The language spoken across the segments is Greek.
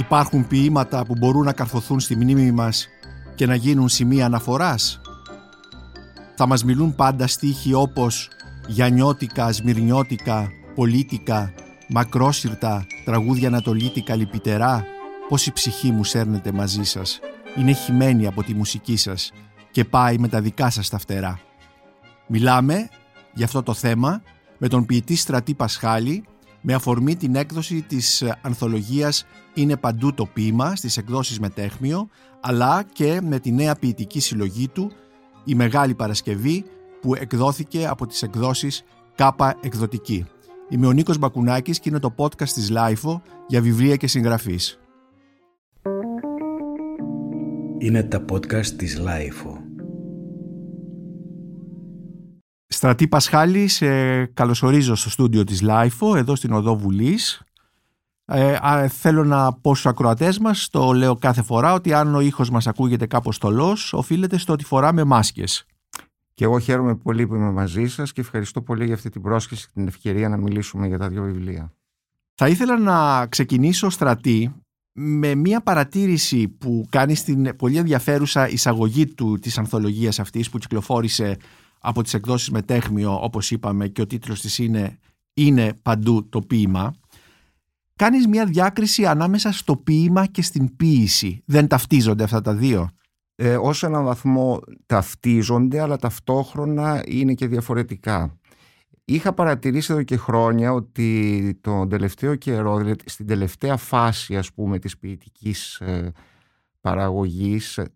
Υπάρχουν ποίηματα που μπορούν να καρφωθούν στη μνήμη μας και να γίνουν σημεία αναφοράς; Θα μας μιλούν πάντα στίχοι όπως γιανιώτικα, σμυρνιώτικα, πολίτικα, μακρόσυρτα, τραγούδια ανατολίτικα, λυπητερά. Πώς η ψυχή μου σέρνεται μαζί σας. Είναι χυμένη από τη μουσική σας και πάει με τα δικά σας τα φτερά. Μιλάμε για αυτό το θέμα με τον ποιητή Στρατή Πασχάλη με αφορμή την έκδοση της ανθολογίας «Είναι παντού το ποίημα» στις εκδόσεις Μεταίχμιο αλλά και με τη νέα ποιητική συλλογή του «Η Μεγάλη Παρασκευή» που εκδόθηκε από τις εκδόσεις «Κάπα Εκδοτική». Είμαι ο Νίκος Μπακουνάκης και είναι το podcast της LiFO για βιβλία και συγγραφείς. Είναι τα podcast της LiFO. Στρατή Πασχάλη, σε καλωσορίζω στο στούντιο της LiFO, εδώ στην Οδό Βουλής. Ε, θέλω να πω στους ακροατές μας, το λέω κάθε φορά, ότι αν ο ήχος μας ακούγεται κάπως στολός, οφείλεται στο ότι φοράμε μάσκες. Και εγώ χαίρομαι πολύ που είμαι μαζί σας και ευχαριστώ πολύ για αυτή την πρόσκληση και την ευκαιρία να μιλήσουμε για τα δύο βιβλία. Θα ήθελα να ξεκινήσω, Στρατή, με μια παρατήρηση που κάνει στην πολύ ενδιαφέρουσα εισαγωγή του της ανθολογίας αυτής που κυκλοφόρησε από τις εκδόσεις Μετέχμιο όπως είπαμε και ο τίτλος της είναι «Είναι παντού το ποίημα» κάνεις μια διάκριση ανάμεσα στο ποίημα και στην ποίηση. Δεν ταυτίζονται αυτά τα δύο; Ε, ως έναν βαθμό ταυτίζονται αλλά ταυτόχρονα είναι και διαφορετικά. Είχα παρατηρήσει εδώ και χρόνια ότι τον τελευταίο καιρό, δηλαδή στην τελευταία φάση ας πούμε της ποιητικής ε, παραγωγής ε,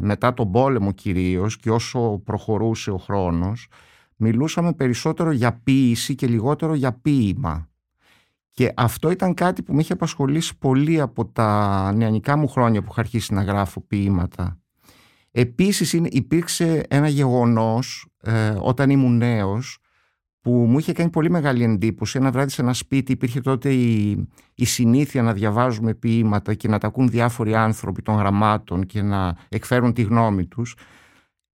μετά τον πόλεμο κυρίως και όσο προχωρούσε ο χρόνος μιλούσαμε περισσότερο για ποίηση και λιγότερο για ποίημα. Και αυτό ήταν κάτι που με είχε απασχολήσει πολύ από τα νεανικά μου χρόνια που είχα αρχίσει να γράφω ποίηματα. Επίσης υπήρξε ένα γεγονός ε, όταν ήμουν νέος που μου είχε κάνει πολύ μεγάλη εντύπωση. Ένα βράδυ σε ένα σπίτι υπήρχε τότε η, η συνήθεια να διαβάζουμε ποίηματα και να τα ακούν διάφοροι άνθρωποι των γραμμάτων και να εκφέρουν τη γνώμη τους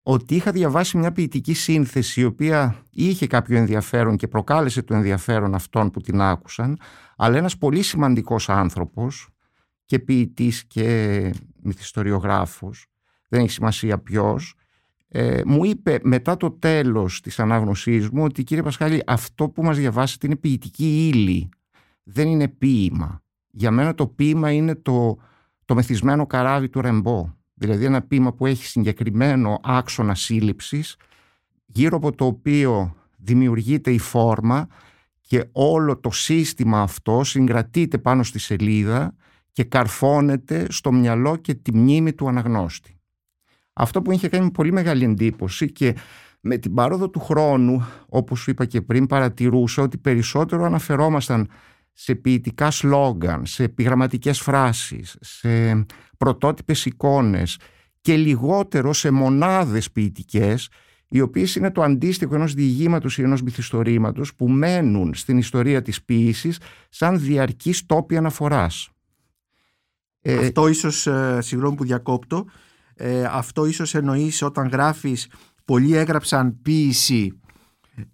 ότι είχα διαβάσει μια ποιητική σύνθεση η οποία είχε κάποιο ενδιαφέρον και προκάλεσε το ενδιαφέρον αυτών που την άκουσαν αλλά ένας πολύ σημαντικός άνθρωπος και ποιητής και μυθιστοριογράφος δεν έχει σημασία ποιος ε, μου είπε μετά το τέλος της ανάγνωσής μου ότι κύριε Πασχάλη αυτό που μας διαβάσετε είναι ποιητική ύλη, δεν είναι ποίημα. Για μένα το ποίημα είναι το, το μεθυσμένο καράβι του Ρεμπό. Δηλαδή ένα ποίημα που έχει συγκεκριμένο άξονα σύλληψης γύρω από το οποίο δημιουργείται η φόρμα και όλο το σύστημα αυτό συγκρατείται πάνω στη σελίδα και καρφώνεται στο μυαλό και τη μνήμη του αναγνώστη. Αυτό που είχε κάνει πολύ μεγάλη εντύπωση και με την πάροδο του χρόνου, όπως σου είπα και πριν, παρατηρούσα ότι περισσότερο αναφερόμασταν σε ποιητικά σλόγκαν, σε επιγραμματικές φράσεις, σε πρωτότυπες εικόνες και λιγότερο σε μονάδες ποιητικές, οι οποίες είναι το αντίστοιχο ενός διηγήματος ή ενός μυθιστορήματος που μένουν στην ιστορία της ποίησης σαν διαρκείς τόποι αναφοράς. Αυτό ίσως, ε, συγγνώμη που διακόπτω, ε, αυτό ίσως εννοείς όταν γράφεις πολλοί έγραψαν ποίηση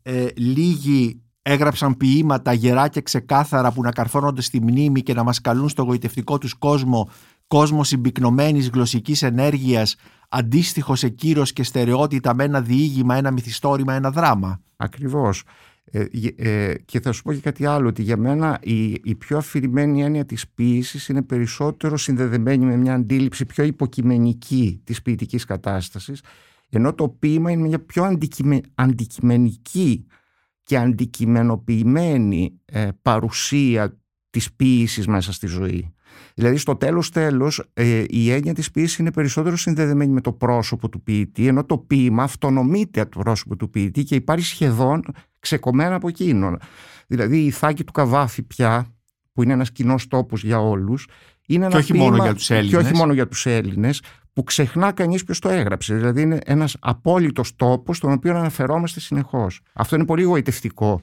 ε, λίγοι έγραψαν ποίηματα γερά και ξεκάθαρα που να καρφώνονται στη μνήμη και να μας καλούν στο γοητευτικό τους κόσμο κόσμο συμπυκνωμένης γλωσσικής ενέργειας αντίστοιχος σε κύρος και στερεότητα με ένα διήγημα, ένα μυθιστόρημα, ένα δράμα. Ακριβώς. Ε, ε, και θα σου πω και κάτι άλλο, ότι για μένα η, η πιο αφηρημένη έννοια της ποίησης είναι περισσότερο συνδεδεμένη με μια αντίληψη πιο υποκειμενική της ποιητικής κατάστασης, ενώ το ποίημα είναι μια πιο αντικειμε, αντικειμενική και αντικειμενοποιημένη ε, παρουσία της ποίησης μέσα στη ζωή. Δηλαδή στο τέλος τέλος ε, η έννοια της ποίησης είναι περισσότερο συνδεδεμένη με το πρόσωπο του ποιητή ενώ το ποίημα αυτονομείται από το πρόσωπο του ποιητή και υπάρχει σχεδόν ξεκομμένα από εκείνον. Δηλαδή η θάκη του Καβάφη πια που είναι ένας κοινός τόπος για όλους είναι ένα και όχι μόνο για τους Έλληνες. Και όχι μόνο για τους Έλληνες που ξεχνά κανείς ποιος το έγραψε. Δηλαδή είναι ένας απόλυτος τόπος στον οποίο αναφερόμαστε συνεχώς. Αυτό είναι πολύ γοητευτικό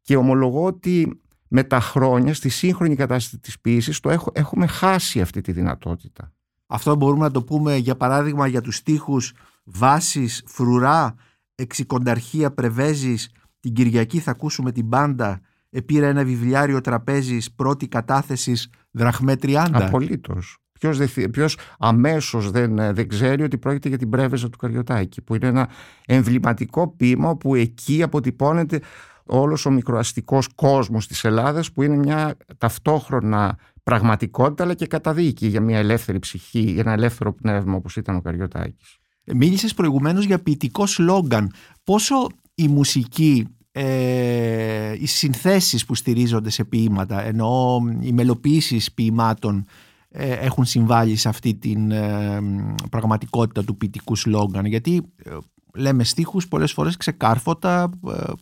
και ομολογώ ότι με τα χρόνια στη σύγχρονη κατάσταση της ποιήσης το έχουμε χάσει αυτή τη δυνατότητα. Αυτό μπορούμε να το πούμε για παράδειγμα για τους στίχους βάσης, φρουρά, εξικονταρχία, πρεβέζης, την Κυριακή θα ακούσουμε την πάντα, επήρα ένα βιβλιάριο τραπέζης πρώτη κατάθεσης Δραχμέ 30. Απολύτως. Ποιος, ποιος αμέσως δεν, δεν ξέρει ότι πρόκειται για την Πρέβεζα του Καριωτάκη που είναι ένα εμβληματικό ποίημα που εκεί αποτυπώνεται όλος ο μικροαστικός κόσμος της Ελλάδας που είναι μια ταυτόχρονα πραγματικότητα αλλά και καταδίκη για μια ελεύθερη ψυχή, για ένα ελεύθερο πνεύμα όπως ήταν ο Καριωτάκης. Μίλησες προηγουμένως για ποιητικό σλόγκαν. Πόσο η μουσική ε, οι συνθέσεις που στηρίζονται σε ποιήματα ενώ οι μελοποιήσεις ποιημάτων ε, έχουν συμβάλει σε αυτή την ε, πραγματικότητα του ποιητικού σλόγκαν; Γιατί ε, λέμε στίχους πολλές φορές ξεκάρφωτα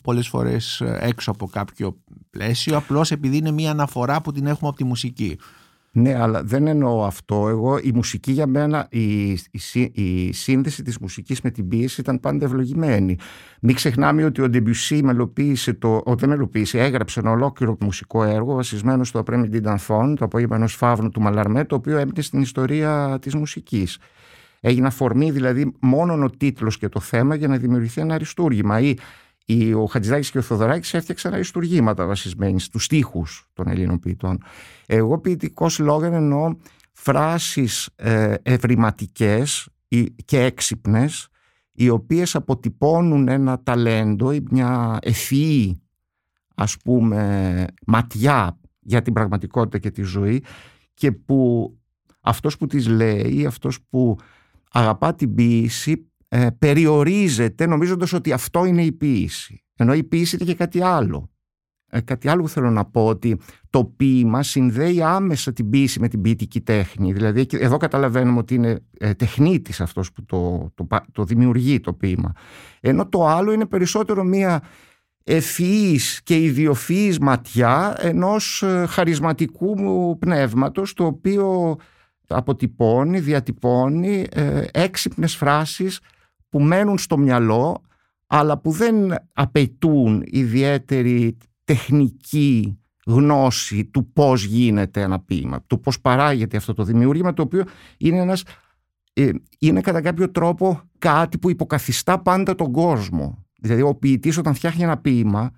πολλές φορές έξω από κάποιο πλαίσιο απλώς επειδή είναι μια αναφορά που την έχουμε από τη μουσική ναι, αλλά δεν εννοώ αυτό. Εγώ, η μουσική για μένα, η, η, η σύνδεση της μουσικής με την ποίηση ήταν πάντα ευλογημένη. Μην ξεχνάμε ότι ο Ντεμπιουσί μελοποίησε το, ο, δεν μελοποίησε, έγραψε ένα ολόκληρο μουσικό έργο βασισμένο στο Après-midi d'un το απόγευμα ενός φαύνου του Μαλαρμέ, το οποίο έμεινε στην ιστορία της μουσικής. Έγινε αφορμή δηλαδή μόνο ο τίτλος και το θέμα για να δημιουργηθεί ένα αριστούργημα ή ο Χατζηδάκης και ο Θοδωράκης έφτιαξαν αριστουργήματα βασισμένοι στους στίχους των Ελλήνων ποιητών. Εγώ ποιητικός λόγο εννοώ φράσεις ε, ευρηματικές και έξυπνες οι οποίες αποτυπώνουν ένα ταλέντο ή μια ευφυή ας πούμε ματιά για την πραγματικότητα και τη ζωή και που αυτός που τις λέει, αυτός που αγαπά την ποίηση ε, περιορίζεται νομίζοντας ότι αυτό είναι η ποίηση. Ενώ η ποίηση είναι και κάτι άλλο. Ε, κάτι άλλο που θέλω να πω ότι το ποίημα συνδέει άμεσα την ποίηση με την ποιητική τέχνη. Δηλαδή εδώ καταλαβαίνουμε ότι είναι ε, τεχνίτης αυτός που το, το, το δημιουργεί το ποίημα. Ενώ το άλλο είναι περισσότερο μία ευφυής και ιδιοφυής ματιά ενός ε, χαρισματικού πνεύματος το οποίο αποτυπώνει, διατυπώνει ε, έξυπνες φράσεις που μένουν στο μυαλό αλλά που δεν απαιτούν ιδιαίτερη τεχνική γνώση του πώς γίνεται ένα ποίημα, του πώς παράγεται αυτό το δημιούργημα το οποίο είναι, ένας, ε, είναι κατά κάποιο τρόπο κάτι που υποκαθιστά πάντα τον κόσμο. Δηλαδή ο ποιητής όταν φτιάχνει ένα ποίημα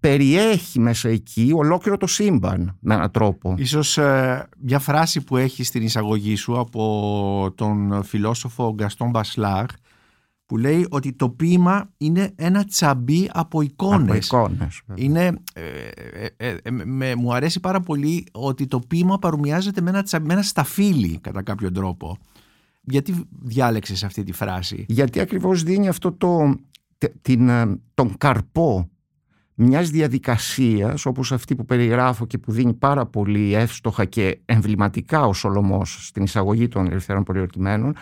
περιέχει μέσα εκεί ολόκληρο το σύμπαν με έναν τρόπο. Ίσως ε, μια φράση που έχεις στην εισαγωγή σου από τον φιλόσοφο Γκαστόν Μπασλάρ που λέει ότι το ποίημα είναι ένα τσαμπί από εικόνες. Από εικόνες. Είναι, ε, ε, ε, με, μου αρέσει πάρα πολύ ότι το ποίημα παρομοιάζεται με ένα, τσαμπί, με ένα σταφύλι κατά κάποιο τρόπο. Γιατί διάλεξες αυτή τη φράση; Γιατί ακριβώς δίνει αυτό το, την, τον καρπό μιας διαδικασίας όπως αυτή που περιγράφω και που δίνει πάρα πολύ εύστοχα και εμβληματικά ο Σολομός στην εισαγωγή των ελευθερών πολιορκημένων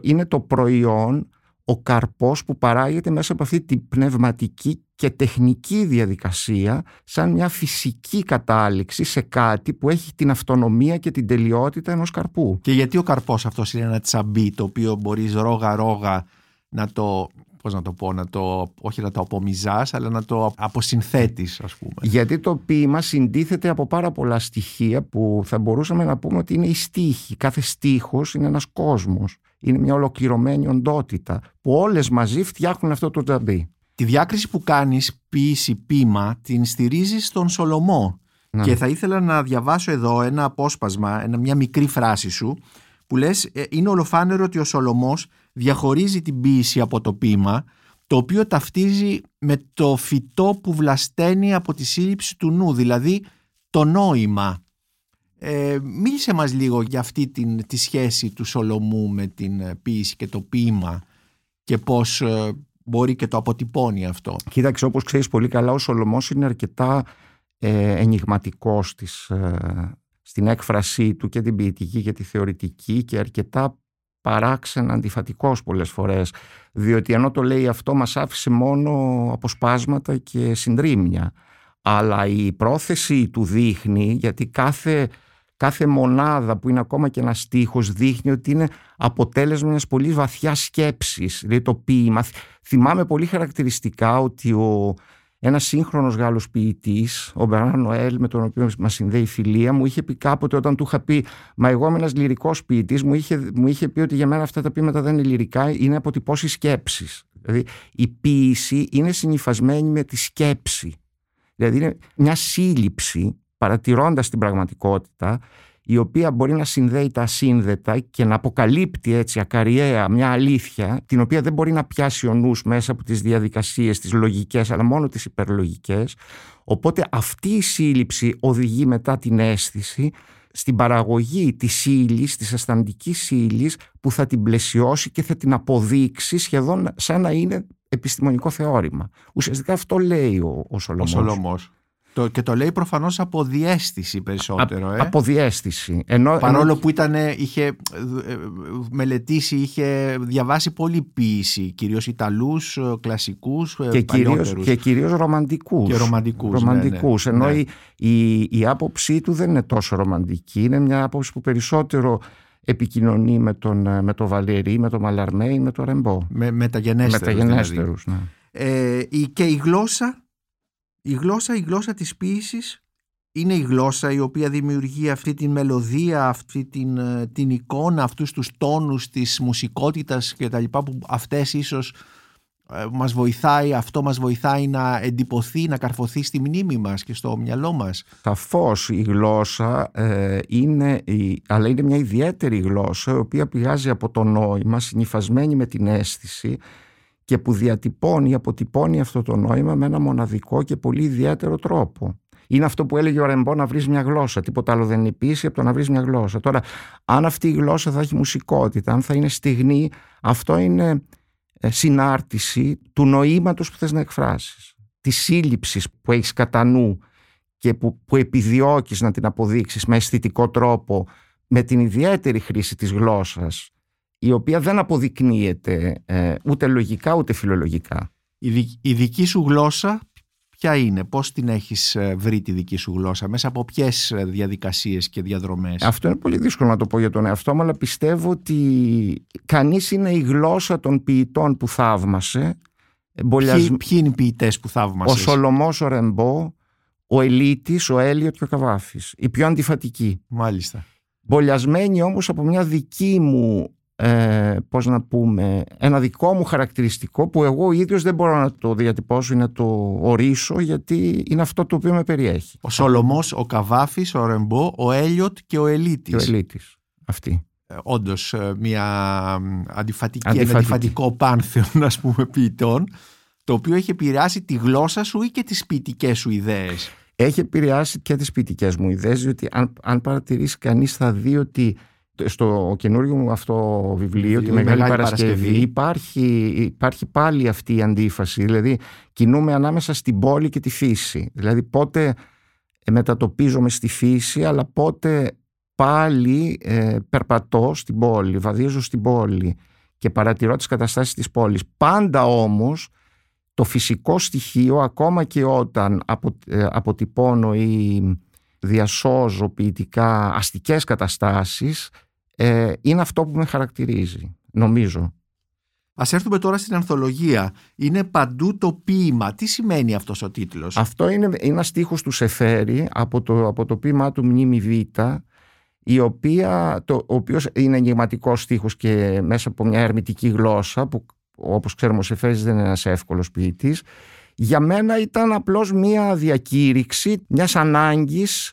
είναι το προϊόν ο καρπός που παράγεται μέσα από αυτή την πνευματική και τεχνική διαδικασία σαν μια φυσική κατάληξη σε κάτι που έχει την αυτονομία και την τελειότητα ενός καρπού. Και γιατί ο καρπός αυτός είναι ένα τσαμπί το οποίο μπορείς ρόγα ρόγα να το πώς να το πω, να το, όχι να το απομυζάς, αλλά να το αποσυνθέτεις, ας πούμε. Γιατί το ποίημα συντίθεται από πάρα πολλά στοιχεία που θα μπορούσαμε να πούμε ότι είναι οι στίχοι. Κάθε στίχος είναι ένας κόσμος. Είναι μια ολοκληρωμένη οντότητα που όλες μαζί φτιάχνουν αυτό το τζαμπί. Τη διάκριση που κάνεις ποίηση ποίημα την στηρίζεις στον Σολομό. Ναι. Και θα ήθελα να διαβάσω εδώ ένα απόσπασμα, μια μικρή φράση σου που λες ε, είναι ολοφάνερο ότι ο Σολομός διαχωρίζει την ποίηση από το ποίημα το οποίο ταυτίζει με το φυτό που βλασταίνει από τη σύλληψη του νου, δηλαδή το νόημα. Ε, μίλησε μας λίγο για αυτή την, τη σχέση του Σολομού με την ε, ποίηση και το ποίημα και πώς ε, μπορεί και το αποτυπώνει αυτό. Κοίταξε, όπως ξέρεις πολύ καλά, ο Σολομός είναι αρκετά ε, ενηγματικός στην έκφρασή του και την ποιητική και τη θεωρητική και αρκετά παράξενα αντιφατικός πολλές φορές διότι ενώ το λέει αυτό μας άφησε μόνο αποσπάσματα και συντρίμμια αλλά η πρόθεση του δείχνει γιατί κάθε, κάθε μονάδα που είναι ακόμα και ένας στίχος δείχνει ότι είναι αποτέλεσμα μιας πολύ βαθιάς σκέψης. Δηλαδή το ποίημα θυμάμαι πολύ χαρακτηριστικά ότι ο ένας σύγχρονος Γάλλος ποιητής, ο Μπερνάρ Νοέλ, με τον οποίο μας συνδέει η φιλία, μου είχε πει κάποτε όταν του είχα πει Μα εγώ είμαι ένας λυρικός ποιητής, μου είχε, μου είχε πει ότι για μένα αυτά τα ποίηματα δεν είναι λυρικά, είναι αποτυπώσεις σκέψης. Δηλαδή η ποίηση είναι συνυφασμένη με τη σκέψη. Δηλαδή είναι μια σύλληψη παρατηρώντας την πραγματικότητα η οποία μπορεί να συνδέει τα ασύνδετα και να αποκαλύπτει έτσι ακαριέα μια αλήθεια την οποία δεν μπορεί να πιάσει ο νους μέσα από τις διαδικασίες, τις λογικές αλλά μόνο τις υπερλογικές οπότε αυτή η σύλληψη οδηγεί μετά την αίσθηση στην παραγωγή της ύλης, της αισθαντικής ύλης που θα την πλαισιώσει και θα την αποδείξει σχεδόν σαν να είναι επιστημονικό θεώρημα. Ουσιαστικά αυτό λέει ο, ο Σολομός. Ο Σολομός. Το, και το λέει προφανώς από διέστηση περισσότερο. ε. Από διέστηση. Ενώ, Παρόλο που ήταν, είχε ε, μελετήσει, είχε διαβάσει πολύ ποίηση, κυρίως Ιταλούς, ε, κλασικούς, ε, και κυρίως, και κυρίως ρομαντικούς. Και ρομαντικούς, ρομαντικούς ναι, ναι, ενώ ναι. Η, η, η άποψή του δεν είναι τόσο ρομαντική. Είναι μια άποψη που περισσότερο επικοινωνεί με τον, με τον Βαλερή, με τον Μαλαρμέ ή με τον Ρεμπό. Με, μεταγενέστερους. Μεταγενέστερους, ναι. Ε, η- και η γλώσσα, η γλώσσα, η γλώσσα της ποίησης είναι η γλώσσα η οποία δημιουργεί αυτή την μελωδία, αυτή την, ε, την εικόνα, αυτούς τους τόνους της μουσικότητας και τα λοιπά που αυτές ίσως ε, μας βοηθάει, αυτό μας βοηθάει να εντυπωθεί, να καρφωθεί στη μνήμη μας και στο μυαλό μας. Σαφώς η γλώσσα ε, είναι, η- αλλά είναι μια ιδιαίτερη γλώσσα η οποία πηγάζει από το νόημα, συνυφασμένη με την αίσθηση και που διατυπώνει, αποτυπώνει αυτό το νόημα με ένα μοναδικό και πολύ ιδιαίτερο τρόπο. Είναι αυτό που έλεγε ο Ρεμπό να βρεις μια γλώσσα. Τίποτα άλλο δεν είναι η ποίηση από το να βρεις μια γλώσσα. Τώρα, αν αυτή η γλώσσα θα έχει μουσικότητα, αν θα είναι στιγνή, αυτό είναι ε, συνάρτηση του νοήματος που θες να εκφράσεις. Της σύλληψης που έχεις κατά νου και που, που επιδιώκεις να την αποδείξεις με αισθητικό τρόπο με την ιδιαίτερη χρήση της γλώσσας η οποία δεν αποδεικνύεται ε, ούτε λογικά ούτε φιλολογικά. Η, δι- η δική σου γλώσσα ποια είναι, πώς την έχεις ε, βρει τη δική σου γλώσσα, μέσα από ποιες ε, διαδικασίες και διαδρομές; Αυτό είναι πολύ δύσκολο να το πω για τον εαυτό μου αλλά πιστεύω ότι κανείς είναι η γλώσσα των ποιητών που θαύμασε Μπολιασμ- Ποιοι, ποιοι είναι οι ποιητές που ο θαύμασες. Σολομός ο Ρεμπό ο Ελίτης, ο Έλιοτ και ο Καβάφης οι πιο αντιφατικοί Μάλιστα. μπολιασμένοι όμως από μια δική μου ε, πώς να πούμε ένα δικό μου χαρακτηριστικό που εγώ ο ίδιος δεν μπορώ να το διατυπώσω ή να το ορίσω γιατί είναι αυτό το οποίο με περιέχει Ο Σολομός, ο Καβάφης, ο Ρεμπό, ο Έλιοτ και ο Ελίτης. και ο Ελίτης αυτή Ε, όντως ε, μια μ, αντιφατική, ένα Αντιφατική. αντιφατικό πάνθεον ας πούμε ποιητών το οποίο έχει επηρεάσει τη γλώσσα σου ή και τις ποιητικές σου ιδέες. έχει επηρεάσει και τις ποιητικές μου ιδέες διότι αν, αν παρατηρήσει κανείς θα δει ότι στο καινούριο μου αυτό βιβλίο, τη η Μεγάλη, Μεγάλη Παρασκευή, Παρασκευή. υπάρχει, υπάρχει πάλι αυτή η αντίφαση. Δηλαδή κινούμε ανάμεσα στην πόλη και τη φύση. Δηλαδή πότε ε, μετατοπίζομαι στη φύση αλλά πότε πάλι ε, περπατώ στην πόλη, βαδίζω στην πόλη και παρατηρώ τις καταστάσεις της πόλης. Πάντα όμως το φυσικό στοιχείο ακόμα και όταν απο, ε, αποτυπώνω ή διασώζω ποιητικά αστικές καταστάσεις ε, είναι αυτό που με χαρακτηρίζει, νομίζω. Ας έρθουμε τώρα στην ανθολογία. Είναι παντού το ποίημα. Τι σημαίνει αυτός ο τίτλος; Αυτό είναι, είναι ένα στίχος του Σεφέρη από το, από το ποίημά του Μνήμη Β η οποία, το, ο οποίος είναι ενηγματικός στίχος και μέσα από μια ερμητική γλώσσα που όπως ξέρουμε ο Σεφέρης δεν είναι ένας εύκολος ποιητής για μένα ήταν απλώς μια διακήρυξη μιας ανάγκης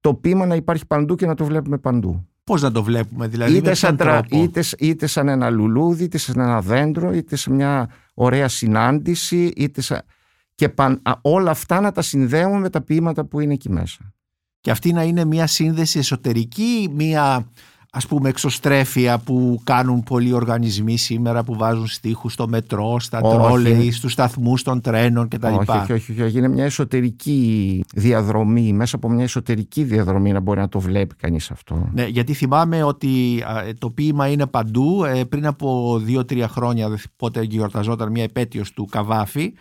το ποίημα να υπάρχει παντού και να το βλέπουμε παντού. Πώς να το βλέπουμε δηλαδή είτε, με σαν ποιον τρα- τρόπο; είτε, είτε σαν ένα λουλούδι, είτε σαν ένα δέντρο, είτε σε μια ωραία συνάντηση, είτε σαν... και παν- α, όλα αυτά να τα συνδέουμε με τα ποίηματα που είναι εκεί μέσα. Και αυτή να είναι μια σύνδεση εσωτερική, μια ας πούμε εξωστρέφεια που κάνουν πολλοί οργανισμοί σήμερα που βάζουν στίχους στο μετρό, στα Όχι. τρόλεϊ, στους σταθμούς των τρένων κτλ. Όχι, όχι, όχι, όχι, είναι μια εσωτερική διαδρομή, μέσα από μια εσωτερική διαδρομή να μπορεί να το βλέπει κανείς αυτό. Ναι, γιατί θυμάμαι ότι α, το ποίημα είναι παντού. Ε, πριν από δύο-τρία χρόνια, δεν θυμάμαι πότε γιορταζόταν μια επέτειος του Καβάφη,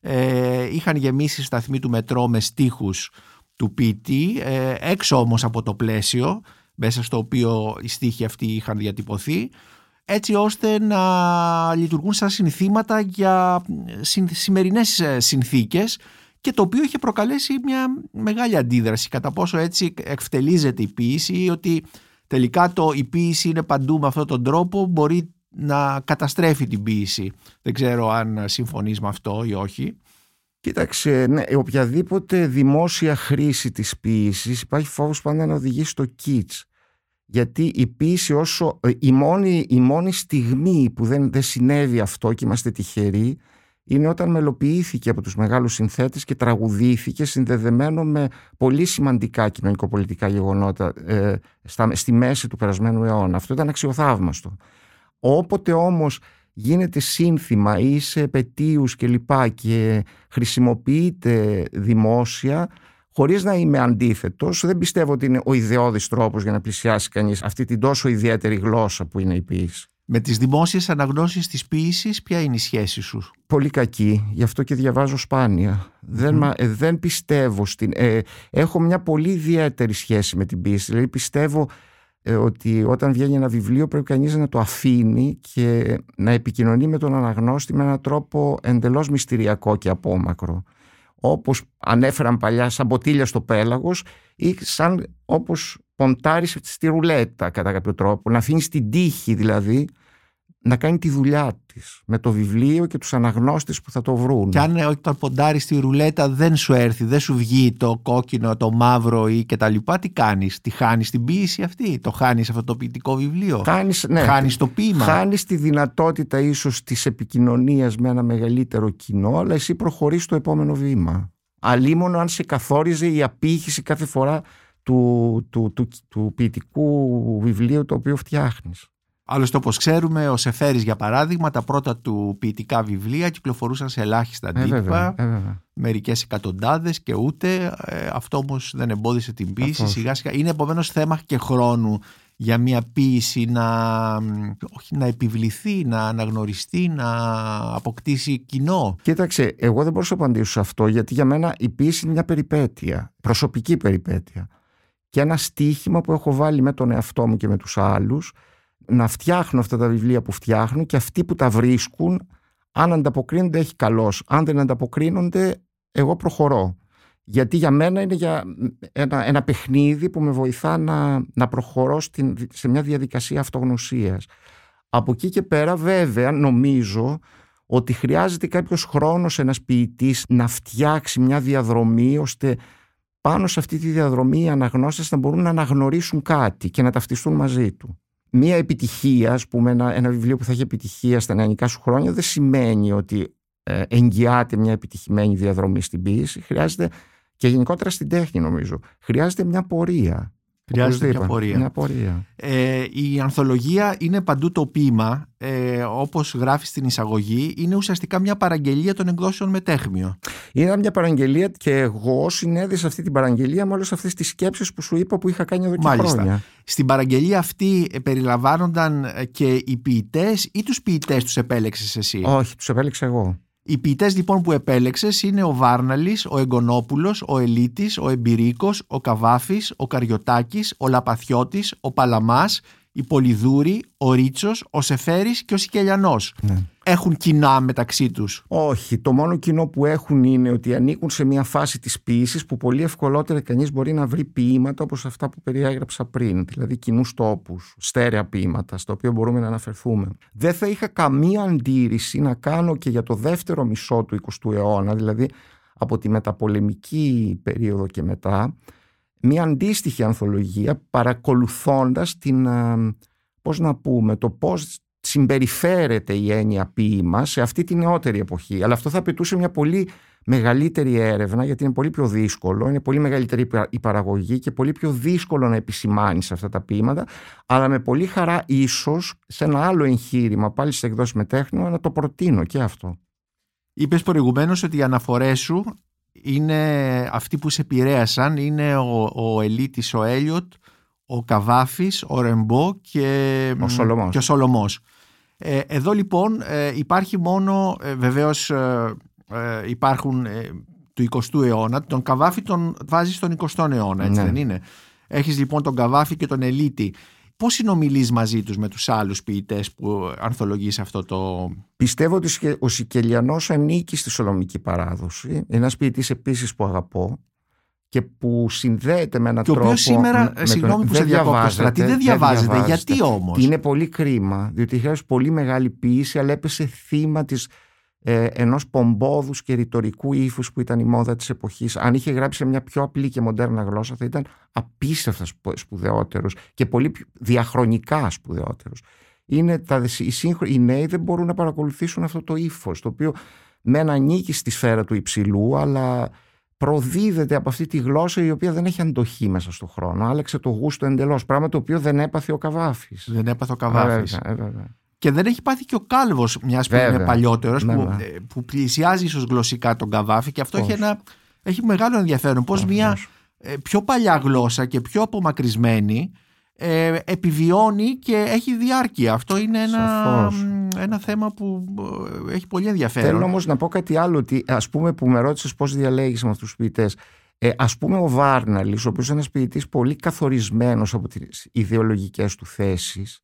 ε, είχαν γεμίσει σταθμοί του μετρό με στίχους του ποιητή, ε, έξω όμως από το πλαίσιο, μέσα στο οποίο οι στίχοι αυτοί είχαν διατυπωθεί, έτσι ώστε να λειτουργούν σαν συνθήματα για συν- σημερινές ε, συνθήκες και το οποίο είχε προκαλέσει μια μεγάλη αντίδραση κατά πόσο έτσι εκτελίζεται η ποίηση ή ότι τελικά το, η ποίηση είναι παντού με αυτόν τον τρόπο μπορεί να καταστρέφει την ποίηση. Δεν ξέρω αν συμφωνείς με αυτό ή όχι. Κοίταξε, ναι, οποιαδήποτε δημόσια χρήση της ποίησης υπάρχει φόβος πάντα να οδηγεί στο κίτς. Γιατί η ποίηση όσο, ε, η μόνη, η μόνη στιγμή που δεν, δεν συνέβη αυτό και είμαστε τυχεροί είναι όταν μελοποιήθηκε από τους μεγάλους συνθέτες και τραγουδήθηκε συνδεδεμένο με πολύ σημαντικά κοινωνικοπολιτικά γεγονότα ε, στα, στη μέση του περασμένου αιώνα. Αυτό ήταν αξιοθαύμαστο. Όποτε όμως γίνεται σύνθημα ή σε επαιτίους και λοιπά και χρησιμοποιείται δημόσια χωρίς να είμαι αντίθετος. Δεν πιστεύω ότι είναι ο ιδεώδης τρόπος για να πλησιάσει κανείς αυτή την τόσο ιδιαίτερη γλώσσα που είναι η ποίηση. Με τις δημόσιες αναγνώσεις της ποίησης ποια είναι η σχέση σου; Πολύ κακή, γι' αυτό και διαβάζω σπάνια. Δεν, ε, δεν πιστεύω στην... Ε, έχω μια πολύ ιδιαίτερη σχέση με την ποίηση, δηλαδή πιστεύω ε, ότι όταν βγαίνει ένα βιβλίο πρέπει κανείς να το αφήνει και να επικοινωνεί με τον αναγνώστη με έναν τρόπο εντελώς μυστηριακό και απόμακρο. Όπως ανέφεραν παλιά σαν ποτήλια στο πέλαγος ή σαν όπως ποντάρεις στη ρουλέτα κατά κάποιο τρόπο. Να αφήνεις την τύχη δηλαδή να κάνει τη δουλειά της με το βιβλίο και τους αναγνώστες που θα το βρουν. Και αν όταν ποντάρεις τη ρουλέτα δεν σου έρθει, δεν σου βγει το κόκκινο, το μαύρο ή κτλ. Τι κάνεις, τη χάνεις την ποίηση αυτή, το χάνεις αυτό το ποιητικό βιβλίο; Χάνεις ναι, χάνεις το ποίημα; Χάνεις τη δυνατότητα ίσως της επικοινωνίας με ένα μεγαλύτερο κοινό, αλλά εσύ προχωρείς στο επόμενο βήμα. Αλίμονο αν σε καθόριζε η απήχηση κάθε φορά του, του, του, του ποιητικού βιβλίου το οποίο φτιάχνεις. Άλλωστε, όπως ξέρουμε, ο Σεφέρης για παράδειγμα, τα πρώτα του ποιητικά βιβλία κυκλοφορούσαν σε ελάχιστα ε, αντίτυπα, ε, μερικές εκατοντάδες και ούτε. Ε, αυτό όμως δεν εμπόδισε την ποίηση. Σιγά σιγά. Είναι επομένως θέμα και χρόνου για μια ποίηση να, όχι, να επιβληθεί, να αναγνωριστεί, να αποκτήσει κοινό. Κοίταξε, εγώ δεν μπορώ να απαντήσω σε αυτό, γιατί για μένα η ποίηση είναι μια περιπέτεια, προσωπική περιπέτεια. Και ένα στίχημα που έχω βάλει με τον εαυτό μου και με τους άλλους, να φτιάχνω αυτά τα βιβλία που φτιάχνω και αυτοί που τα βρίσκουν, αν ανταποκρίνονται έχει καλώς. Αν δεν ανταποκρίνονται, εγώ προχωρώ. Γιατί για μένα είναι για ένα, ένα παιχνίδι που με βοηθά να, να προχωρώ στην, σε μια διαδικασία αυτογνωσίας. Από εκεί και πέρα βέβαια νομίζω ότι χρειάζεται κάποιος χρόνος ένας ποιητής να φτιάξει μια διαδρομή ώστε πάνω σε αυτή τη διαδρομή οι αναγνώστες να μπορούν να αναγνωρίσουν κάτι και να ταυτιστούν μαζί του μία επιτυχία, ας πούμε, ένα, ένα βιβλίο που θα έχει επιτυχία στα νεανικά σου χρόνια, δεν σημαίνει ότι ε, εγγυάται μια επιτυχημένη διαδρομή στην ποιήση. Χρειάζεται και γενικότερα στην τέχνη, νομίζω. Χρειάζεται μια πορεία. Χρειάζεται μια πορεία. Μια πορεία. Ε, η ανθολογία είναι παντού το ποίημα, ε, όπως γράφει στην εισαγωγή, είναι ουσιαστικά μια παραγγελία των εκδόσεων με τέχμιο. Είναι μια παραγγελία και εγώ συνέδεσα αυτή την παραγγελία με όλες αυτές τις σκέψεις που σου είπα που είχα κάνει εδώ και Μάλιστα. χρόνια. Στην παραγγελία αυτή ε, περιλαμβάνονταν ε, και οι ποιητές ή τους ποιητές τους επέλεξες εσύ; Όχι, τους επέλεξα εγώ. Οι ποιητές λοιπόν που επέλεξες είναι ο Βάρναλης, ο Εγκονόπουλος, ο Ελίτης, ο Εμπειρίκος, ο Καβάφης, ο Καριωτάκης, ο Λαπαθιώτης, ο Παλαμάς, η Πολυδούρη, ο Ρίτσος, ο Σεφέρης και ο Σικελιανός. Ναι. Έχουν κοινά μεταξύ τους. Όχι. Το μόνο κοινό που έχουν είναι ότι ανήκουν σε μια φάση της ποιήσης που πολύ ευκολότερα κανείς μπορεί να βρει ποίηματα όπως αυτά που περιέγραψα πριν. Δηλαδή κοινούς τόπους, στέρεα ποίηματα, στα οποία μπορούμε να αναφερθούμε. Δεν θα είχα καμία αντίρρηση να κάνω και για το δεύτερο μισό του 20ου αιώνα, δηλαδή από τη μεταπολεμική περίοδο και μετά, μια αντίστοιχη ανθολογία παρακολουθώντας την, πώς να πούμε, το πώς συμπεριφέρεται η έννοια ποίημα σε αυτή τη νεότερη εποχή. Αλλά αυτό θα απαιτούσε μια πολύ μεγαλύτερη έρευνα γιατί είναι πολύ πιο δύσκολο, είναι πολύ μεγαλύτερη η παραγωγή και πολύ πιο δύσκολο να επισημάνεις αυτά τα ποίηματα αλλά με πολύ χαρά ίσως σε ένα άλλο εγχείρημα πάλι σε εκδόσεις με τέχνο να το προτείνω και αυτό. Είπες προηγουμένως ότι οι αναφορές σου είναι αυτοί που σε επηρέασαν είναι ο, ο Ελίτης, ο Έλιοτ, ο Καβάφης, ο Ρεμπό και ο Σολομός. Και ο Σολομός. Ε, εδώ λοιπόν ε, υπάρχει μόνο, ε, βεβαίως ε, ε, υπάρχουν του 20ου αιώνα, τον Καβάφη τον βάζει στον 20ο αιώνα, έτσι ναι. δεν είναι; Έχεις λοιπόν τον Καβάφη και τον Ελίτη. Πώς συνομιλείς μαζί τους με τους άλλους ποιητές που ανθολογείς αυτό το... Πιστεύω ότι ο Σικελιανός ανήκει στη Σολομική παράδοση. Είναι ένας ποιητής επίσης που αγαπώ και που συνδέεται με έναν και τρόπο. Και σήμερα, με συγγνώμη που σε διακόπτω, στρατή, δεν διαβάζεται. Δεν Γιατί όμως; Είναι πολύ κρίμα, διότι είχε πολύ μεγάλη ποιήση, αλλά έπεσε θύμα της ε, ενός πομπόδους και ρητορικού ύφους που ήταν η μόδα της εποχής. Αν είχε γράψει σε μια πιο απλή και μοντέρνα γλώσσα θα ήταν απίστευτα σπουδαιότερος και πολύ διαχρονικά σπουδαιότερος. Είναι τα, οι, οι νέοι δεν μπορούν να παρακολουθήσουν αυτό το ύφος, το οποίο μεν ανήκει στη σφαίρα του υψηλού, αλλά προδίδεται από αυτή τη γλώσσα η οποία δεν έχει αντοχή μέσα στον χρόνο. Άλλαξε το γούστο εντελώς. Πράγμα το οποίο δεν έπαθε ο Καβάφης. Δεν έπαθε ο Καβάφης. Και δεν έχει πάθει και ο Κάλβος, μιας που είναι παλιότερος, ναι, που, ναι. Ε, που πλησιάζει ίσως γλωσσικά τον Καβάφη και αυτό έχει, ένα, έχει μεγάλο ενδιαφέρον. Πώς μια ε, πιο παλιά γλώσσα και πιο απομακρυσμένη ε, επιβιώνει και έχει διάρκεια. Αυτό είναι ένα, ένα θέμα που ε, έχει πολύ ενδιαφέρον. Θέλω όμως να πω κάτι άλλο, ότι ας πούμε που με ρώτησες πώς διαλέγεις με αυτούς τους ποιητές. Ε, ας πούμε ο Βάρναλης, ο οποίος είναι ένας ποιητής πολύ καθορισμένος από τις ιδεολογικές του θέσεις,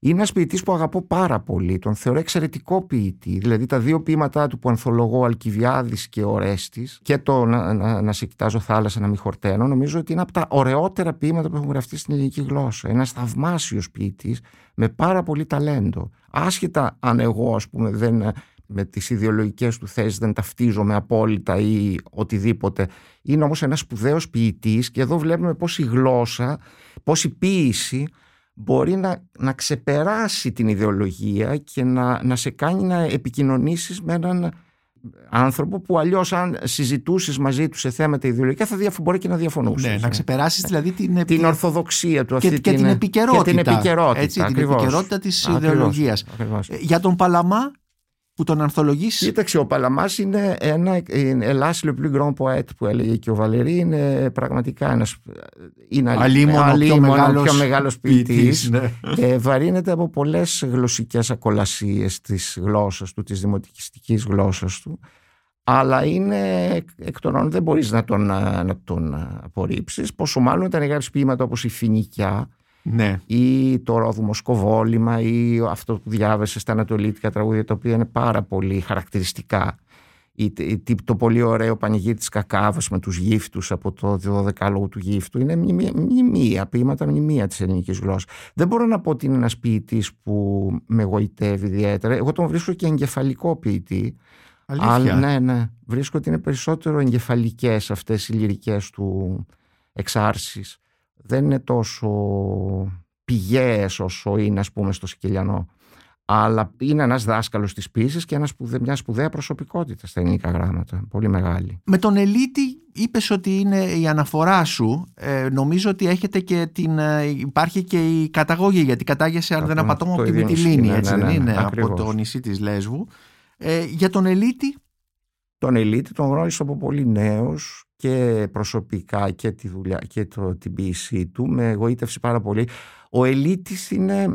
είναι ένας ποιητής που αγαπώ πάρα πολύ. Τον θεωρώ εξαιρετικό ποιητή. Δηλαδή τα δύο ποίηματά του που ανθολογώ, Αλκιβιάδης και Ορέστη, και το να, να, να, σε κοιτάζω θάλασσα, να μην χορταίνω, νομίζω ότι είναι από τα ωραιότερα ποίηματα που έχουν γραφτεί στην ελληνική γλώσσα. Ένας θαυμάσιος ποιητής με πάρα πολύ ταλέντο. Άσχετα αν εγώ, ας πούμε, δεν με τις ιδεολογικές του θέσεις δεν ταυτίζομαι απόλυτα ή οτιδήποτε. Είναι όμως ένας σπουδαίος ποιητής και εδώ βλέπουμε πώς η γλώσσα, πώς η ποίηση μπορεί να, να ξεπεράσει την ιδεολογία και να, να σε κάνει να επικοινωνήσεις με έναν άνθρωπο που αλλιώς αν συζητούσες μαζί του σε θέματα ιδεολογικά θα διαφο- μπορεί και να διαφωνούσες. Ναι, να ξεπεράσεις δηλαδή την, την ορθοδοξία του και, και, την επικαιρότητα. Και την επικαιρότητα, έτσι, την επικαιρότητα της ιδεολογίας. Για τον Παλαμά που τον ανθολογείς. Κοίταξε, ο Παλαμάς είναι ένα Ελλάς le plus grand poète που έλεγε και ο Βαλερή είναι πραγματικά ένας είναι αλίμονο, πιο, μεγάλος, πιο μεγάλος ποιητής. Ναι. Ε, βαρύνεται από πολλές γλωσσικές ακολασίες της γλώσσας του, της δημοτικιστικής γλώσσας του αλλά είναι εκ των δεν μπορείς να τον, να τον απορρίψεις πόσο μάλλον ήταν γράψει ποίηματα όπως η Φινικιά ναι. ή το ρόδουμο σκοβόλημα ή αυτό που διάβασες στα ανατολίτικα τραγούδια τα οποία είναι πάρα πολύ χαρακτηριστικά ή το πολύ ωραίο πανηγύρι της Κακάβας με τους γύφτους από το 12 του γύφτου είναι μνημεία, ποίηματα μνημεία της ελληνικής γλώσσας. Δεν μπορώ να πω ότι είναι ένας ποιητής που με γοητεύει ιδιαίτερα. Εγώ τον βρίσκω και εγκεφαλικό ποιητή. Αλήθεια; Αλλά, ναι, ναι. Βρίσκω ότι είναι περισσότερο εγκεφαλικές αυτές οι λυρικές του εξάρσεις δεν είναι τόσο πηγαίες όσο είναι ας πούμε στο Σικελιανό. Αλλά είναι ένας δάσκαλος της ποιήσης και ένας μια σπουδαία προσωπικότητας στα ελληνικά γράμματα, πολύ μεγάλη. Με τον Ελίτη είπες ότι είναι η αναφορά σου, ε, νομίζω ότι έχετε και την, ε, υπάρχει και η καταγωγή γιατί κατάγεσαι αν δεν απατώμε από τη Μυτιλίνη, έτσι ναι, δεν ναι, είναι, από το νησί της Λέσβου. Ε, για τον Ελίτη. Τον Ελίτη τον γνώρισα από πολύ νέος και προσωπικά και τη δουλειά και το, την ποιησή του με εγωίτευσε πάρα πολύ. Ο Ελίτης είναι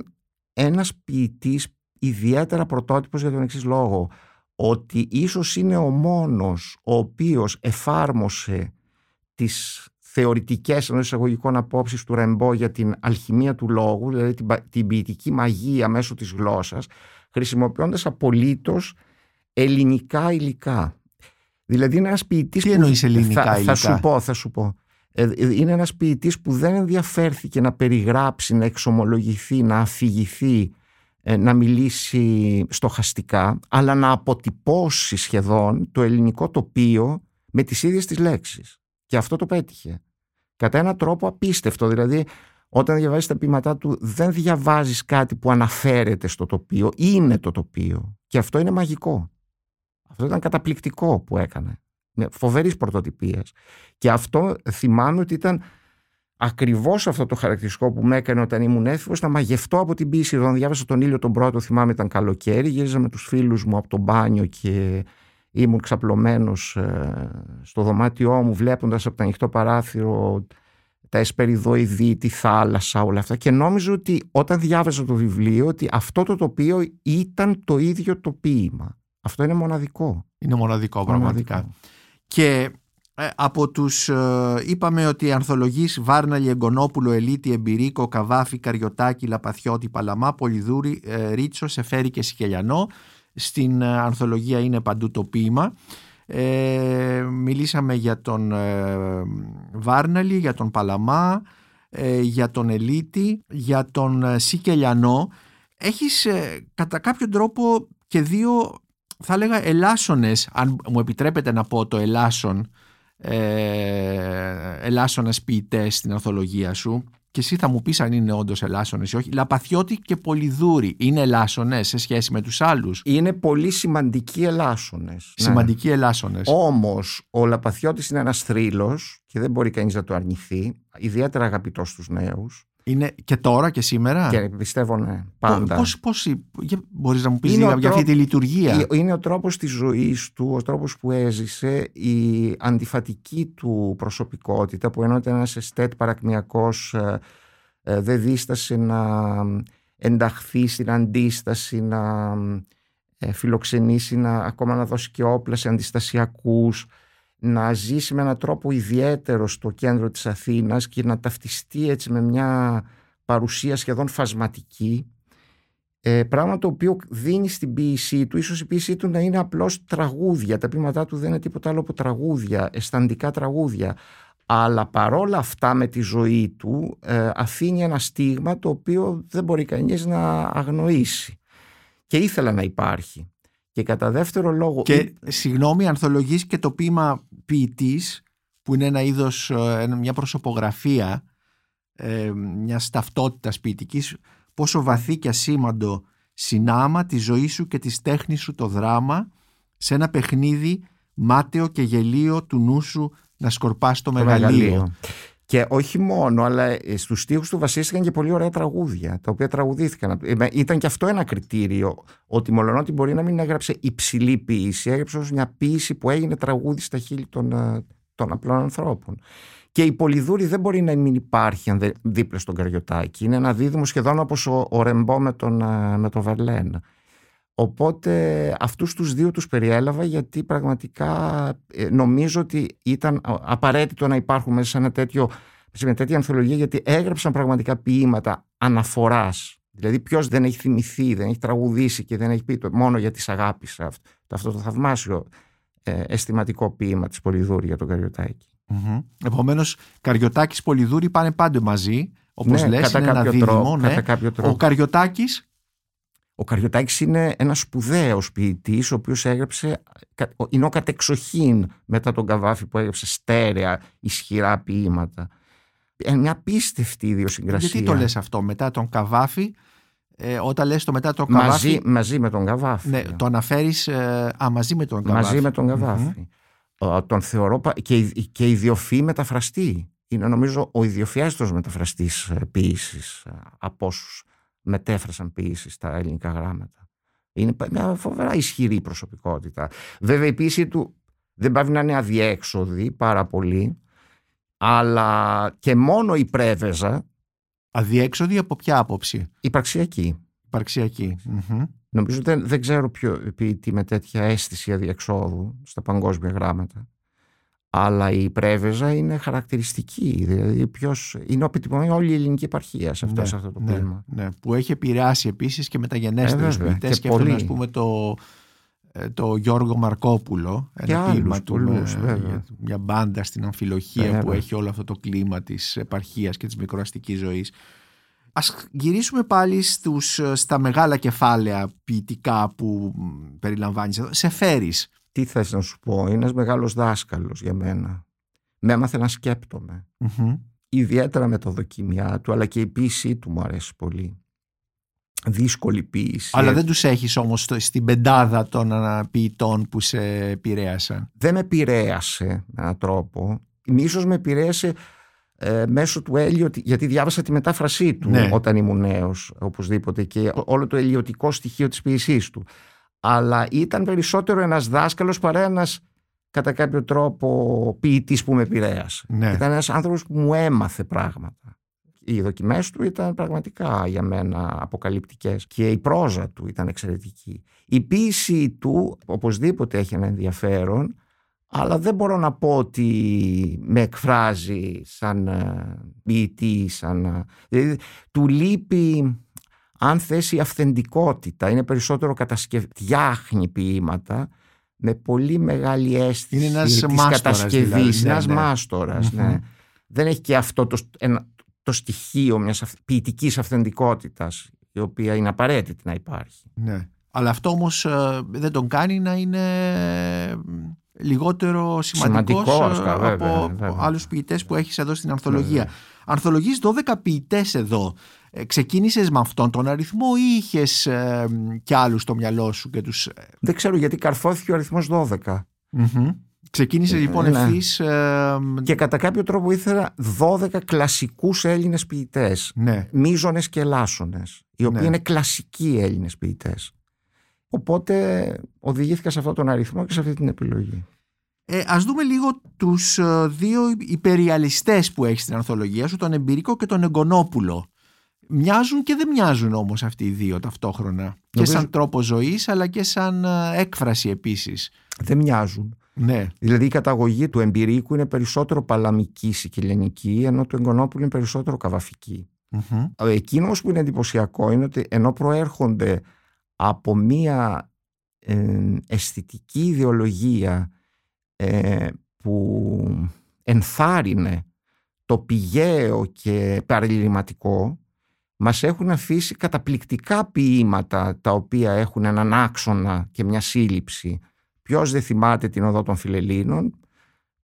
ένας ποιητής ιδιαίτερα πρωτότυπος για τον εξής λόγο ότι ίσως είναι ο μόνος ο οποίος εφάρμοσε τις θεωρητικές ενός εισαγωγικών απόψεις του Ρεμπό για την αλχημία του λόγου, δηλαδή την, την ποιητική μαγεία μέσω της γλώσσας, χρησιμοποιώντας απολύτως ελληνικά υλικά. Δηλαδή είναι ένας ποιητής. Τι εννοείς ελληνικά, θα, θα σου πω, θα σου πω. Ε, είναι ένας ποιητής που δεν ενδιαφέρθηκε να περιγράψει, να εξομολογηθεί, να αφηγηθεί, ε, να μιλήσει στοχαστικά, αλλά να αποτυπώσει σχεδόν το ελληνικό τοπίο με τις ίδιες τις λέξεις. Και αυτό το πέτυχε. Κατά έναν τρόπο απίστευτο. Δηλαδή, όταν διαβάζεις τα ποιηματά του, δεν διαβάζεις κάτι που αναφέρεται στο τοπίο, είναι το τοπίο. Και αυτό είναι μαγικό. Αυτό ήταν καταπληκτικό που έκανε. Με φοβερής πρωτοτυπίας. Και αυτό θυμάμαι ότι ήταν ακριβώς αυτό το χαρακτηριστικό που με έκανε όταν ήμουν έφηβος να μαγευτώ από την πίεση. Όταν διάβασα τον ήλιο τον πρώτο, θυμάμαι ήταν καλοκαίρι. Γύριζα με τους φίλους μου από το μπάνιο και ήμουν ξαπλωμένος ε, στο δωμάτιό μου, βλέποντας από το ανοιχτό παράθυρο τα εσπεριδοειδή, τη θάλασσα, όλα αυτά. Και νόμιζα ότι όταν διάβαζα το βιβλίο, ότι αυτό το τοπίο ήταν το ίδιο το ποίημα. Αυτό είναι μοναδικό. Είναι μοναδικό, πραγματικά. Και ε, από τους, ε, είπαμε ότι οι ανθολογείς Βάρναλη, Εγκονόπουλο, Ελίτη, Εμπειρίκο, Καβάφη, Καριωτάκη, Λαπαθιώτη, Παλαμά, Πολυδούρη, ε, Ρίτσο, Σεφέρη και Σικελιανό. Στην ε, ανθολογία είναι παντού το ποίημα. Ε, μιλήσαμε για τον ε, Βάρναλη, για τον Παλαμά, για τον Ελίτη, για τον Σικελιανό. Έχεις κατά κάποιο τρόπο και δύο θα έλεγα ελάσσονες, αν μου επιτρέπετε να πω το ελάσσον, ε, ελάσσονες ποιητές στην αρθολογία σου και εσύ θα μου πεις αν είναι όντως ελάσσονες ή όχι. Λαπαθιώτη και Πολυδούρη είναι ελάσσονες σε σχέση με τους άλλους; Είναι πολύ σημαντικοί ελάσσονες. Ναι. Σημαντικοί ναι. ελάσσονες. Όμως ο Λαπαθιώτης είναι ένας θρύλος και δεν μπορεί κανείς να το αρνηθεί. Ιδιαίτερα αγαπητός στους νέους. Είναι και τώρα και σήμερα; Και πιστεύω ναι, πάντα. Πώς, πώς, μπορείς να μου πεις για, για αυτή τη λειτουργία; Είναι ο τρόπος της ζωής του, ο τρόπος που έζησε, η αντιφατική του προσωπικότητα που ενώ ήταν ένας εστέτ παρακμιακός ε, ε, δεν δίστασε να ενταχθεί στην αντίσταση, να ε, φιλοξενήσει, να, ακόμα να δώσει και όπλα σε αντιστασιακούς να ζήσει με έναν τρόπο ιδιαίτερο στο κέντρο της Αθήνας και να ταυτιστεί έτσι με μια παρουσία σχεδόν φασματική ε, πράγμα το οποίο δίνει στην ποίησή του. Ίσως η ποίησή του να είναι απλώς τραγούδια. Τα ποίηματά του δεν είναι τίποτα άλλο από τραγούδια αισθαντικά τραγούδια. Αλλά παρόλα αυτά με τη ζωή του ε, αφήνει ένα στίγμα το οποίο δεν μπορεί κανείς να αγνοήσει. Και ήθελα να υπάρχει. Και κατά δεύτερο λόγο. Και συγγνώμη, ανθολογείς και το ποίημα ποιητής, που είναι ένα είδος, ε, μια προσωπογραφία ε, μιας ταυτότητας ποιητικής, πόσο βαθύ και ασήμαντο συνάμα τη ζωή σου και της τέχνης σου το δράμα σε ένα παιχνίδι μάταιο και γελίο του νου σου να σκορπάς το, το μεγαλείο. Και όχι μόνο, αλλά ε, στους στίχους του βασίστηκαν και πολύ ωραία τραγούδια, τα οποία τραγουδήθηκαν. Ε, ήταν και αυτό ένα κριτήριο, ότι μολονότι μπορεί να μην έγραψε υψηλή ποίηση, έγραψε ως μια ποίηση που έγινε τραγούδι στα χείλη των, ε, των απλών ανθρώπων. Και η Πολυδούρη δεν μπορεί να μην υπάρχει αν δεν, δίπλα στον Καριωτάκη. Είναι ένα δίδυμο σχεδόν όπως ο, ο Ρεμπό με τον, με τον Βερλέν. Οπότε αυτούς τους δύο τους περιέλαβα γιατί πραγματικά ε, νομίζω ότι ήταν απαραίτητο να υπάρχουν μέσα σε, ένα τέτοιο, σε μια τέτοια ανθολογία γιατί έγραψαν πραγματικά ποίηματα αναφοράς. Δηλαδή ποιος δεν έχει θυμηθεί, δεν έχει τραγουδήσει και δεν έχει πει το, μόνο για τις αγάπησε αυτό, αυτό το θαυμάσιο ε, αισθηματικό ποίημα της Πολυδούρη για τον Καριωτάκη. Mm-hmm. Επομένως Καριωτάκης Πολυδούρη πάνε πάντε μαζί όπως ναι, λες, είναι ένα δίδυμο. Ναι. Ο Καριωτάκης ο Καριωτάκης είναι ένας σπουδαίος ποιητής ο οποίος έγραψε, είναι ο κατεξοχήν μετά τον Καβάφη που έγραψε στέρεα, ισχυρά ποίηματα. Ε, μια πίστευτη ιδιοσυγκρασία. Γιατί το λες αυτό μετά τον Καβάφη, ε, όταν λες το μετά τον Καβάφη... Μαζί, μαζί με τον Καβάφη. Ναι, το αναφέρεις ε, α, μαζί με τον Καβάφη. Μαζί με τον καβαφη Τον θεωρώ και, και ιδιοφυή μεταφραστή. Είναι νομίζω ο ιδιοφιάστος μεταφραστής ε, ποίησης από όσους μετέφρασαν ποιήσεις στα ελληνικά γράμματα. Είναι μια φοβερά ισχυρή προσωπικότητα. Βέβαια η ποιήση του δεν πάει να είναι αδιέξοδη πάρα πολύ, αλλά και μόνο η πρέβεζα. Αδιέξοδη από ποια άποψη; Υπαρξιακή. Υπαρξιακή. Νομίζω δεν, δεν ξέρω ποιο ποιητή με τέτοια αίσθηση αδιεξόδου στα παγκόσμια γράμματα αλλά η πρέβεζα είναι χαρακτηριστική. Δηλαδή, ποιος, είναι επιτυπωμένη όλη η ελληνική επαρχία σε αυτό, ναι, αυτό το ναι, ποίημα. Ναι, που έχει επηρεάσει επίσης και μεταγενέστερους ε, ποιητέ. Και, πολύ. ας πούμε, το, ε, το Γιώργο Μαρκόπουλο. Ένα ποίημα του πολλούς, με, μια μπάντα στην αμφιλοχία που έχει όλο αυτό το κλίμα της επαρχίας και της μικροαστικής ζωής. Ας γυρίσουμε πάλι στους, στα μεγάλα κεφάλαια ποιητικά που περιλαμβάνεις εδώ. Σε φέρεις τι θες να σου πω, είναι ένας μεγάλος δάσκαλος για μένα. Με έμαθε να σκέπτομαι. Ιδιαίτερα με το δοκιμιά του, αλλά και η ποίησή του μου αρέσει πολύ. Δύσκολη ποίηση. Αλλά δεν τους έχεις όμως στην πεντάδα των ποιητών που σε επηρέασαν; Δεν με επηρέασε με έναν τρόπο. Ίσως με επηρέασε ε, μέσω του Έλιοτη, γιατί διάβασα τη μετάφρασή του ναι. όταν ήμουν νέος, οπωσδήποτε, και όλο το ελιωτικό στοιχείο της ποιησής του αλλά ήταν περισσότερο ένας δάσκαλος παρά ένας κατά κάποιο τρόπο ποιητής που με επηρέασε. Ναι. Ήταν ένας άνθρωπος που μου έμαθε πράγματα. Οι δοκιμές του ήταν πραγματικά για μένα αποκαλυπτικές και η πρόζα του ήταν εξαιρετική. Η ποίηση του οπωσδήποτε έχει ένα ενδιαφέρον αλλά δεν μπορώ να πω ότι με εκφράζει σαν ε, ποιητή, σαν... Ε, δηλαδή, του λείπει αν θέσει αυθεντικότητα, είναι περισσότερο κατασκευ... φτιάχνει ποίηματα με πολύ μεγάλη αίσθηση είναι της κατασκευής, δηλαδή, ναι, ένας ναι. μαστορας ναι. Δεν έχει και αυτό το, το στοιχείο μιας ποιητικής αυθεντικότητας η οποία είναι απαραίτητη να υπάρχει. Ναι. Αλλά αυτό όμως ε, δεν τον κάνει να είναι λιγότερο σημαντικός, Σημαντικός, ε, βέβαια, από βέβαια. άλλους ποιητές που έχεις εδώ στην ανθολογία. Ανθολογείς 12 ποιητές εδώ. Ε, ξεκίνησες με αυτόν τον αριθμό ή είχες ε, κι άλλους στο μυαλό σου και τους... ε, Δεν ξέρω γιατί καρφώθηκε ο αριθμός 12. μμμ. Ξεκίνησες Ε, λοιπόν ναι. ευθύς... ε, Και κατά κάποιο τρόπο ήθελα 12 κλασικούς Έλληνες ποιητές. ναι. Μίζονες και Λάσονες, οι οποίοι Ναι. είναι κλασικοί Έλληνες ποιητές. Οπότε οδηγήθηκα σε αυτόν τον αριθμό και σε αυτή την επιλογή. Ε, ας δούμε λίγο τους ε, δύο υπεριαλιστές που έχει στην ανθολογία σου, τον Εμπειρικό και τον Εγκονόπουλο. Μοιάζουν και δεν μοιάζουν όμως αυτοί οι δύο ταυτόχρονα. Και Νομίζω- σαν τρόπο ζωής αλλά και σαν ε, έκφραση επίσης. Δεν μοιάζουν. Ναι. Δηλαδή η καταγωγή του εμπειρίκου είναι περισσότερο παλαμική σικελιανική, ενώ του εγκονόπουλου είναι περισσότερο καβαφική. Μμμ. Εκείνο όμως που είναι εντυπωσιακό είναι ότι ενώ προέρχονται από μία ε, αισθητική ιδεολογία ε, που ενθάρρυνε το πηγαίο και παρελυρηματικό μας έχουν αφήσει καταπληκτικά ποίηματα τα οποία έχουν έναν άξονα και μια σύλληψη. Ποιος δεν θυμάται την Οδό των Φιλελλήνων,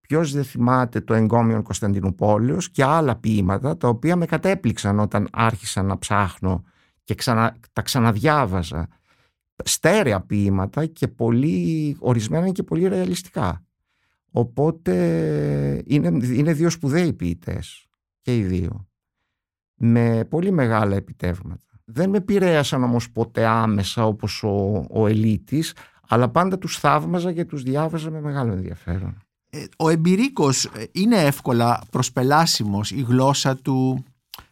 ποιος δεν θυμάται το εγκόμιον Κωνσταντινούπολεως και άλλα ποίηματα τα οποία με κατέπληξαν όταν άρχισα να ψάχνω και ξανα, τα ξαναδιάβαζα. Στέρεα ποίηματα και πολύ, ορισμένα είναι και πολύ ρεαλιστικά. Οπότε είναι, είναι δύο σπουδαίοι ποιητές και οι δύο. Με πολύ μεγάλα επιτεύγματα. Δεν με επηρέασαν όμως ποτέ άμεσα όπως ο, ο Ελίτης, αλλά πάντα τους θαύμαζα και τους διάβαζα με μεγάλο ενδιαφέρον. Ε, Ο Εμπειρίκος ε, είναι εύκολα προσπελάσιμος. Η γλώσσα του,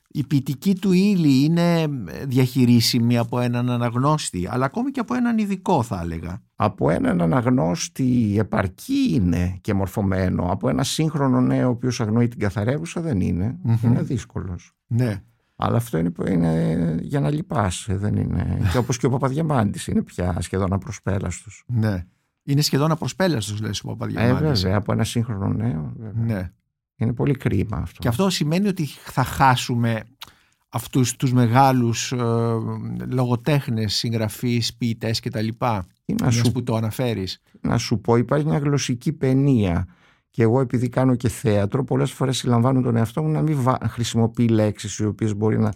η ποιητική του ύλη είναι ε, διαχειρίσιμη από έναν αναγνώστη, αλλά ακόμη και από έναν ειδικό θα έλεγα. Από έναν αναγνώστη επαρκή είναι και μορφωμένο. Από ένα σύγχρονο νέο ο οποίος αγνοεί την καθαρεύουσα δεν είναι. Μμμ. Είναι δύσκολος. Ναι. Αλλά αυτό είναι, είναι για να λυπάσαι, δεν είναι. και όπως και ο Παπαδιαμάντης είναι πια σχεδόν απροσπέλαστος. Ναι. Είναι σχεδόν απροσπέλαστος, λες ο Ε, Παπαδιαμάντης. βέβαια, από ένα σύγχρονο νέο. Βέβαια. ναι. Είναι πολύ κρίμα αυτό. Και αυτό σημαίνει ότι θα χάσουμε αυτούς τους μεγάλους ε, λογοτέχνες, συγγραφείς, ποιητές κτλ. Τι να, Μιας σου, που το αναφέρεις. να σου πω, υπάρχει μια γλωσσική παινία. Και εγώ επειδή κάνω και θέατρο, πολλές φορές συλλαμβάνω τον εαυτό μου να μην βα- χρησιμοποιεί λέξεις οι οποίες μπορεί να,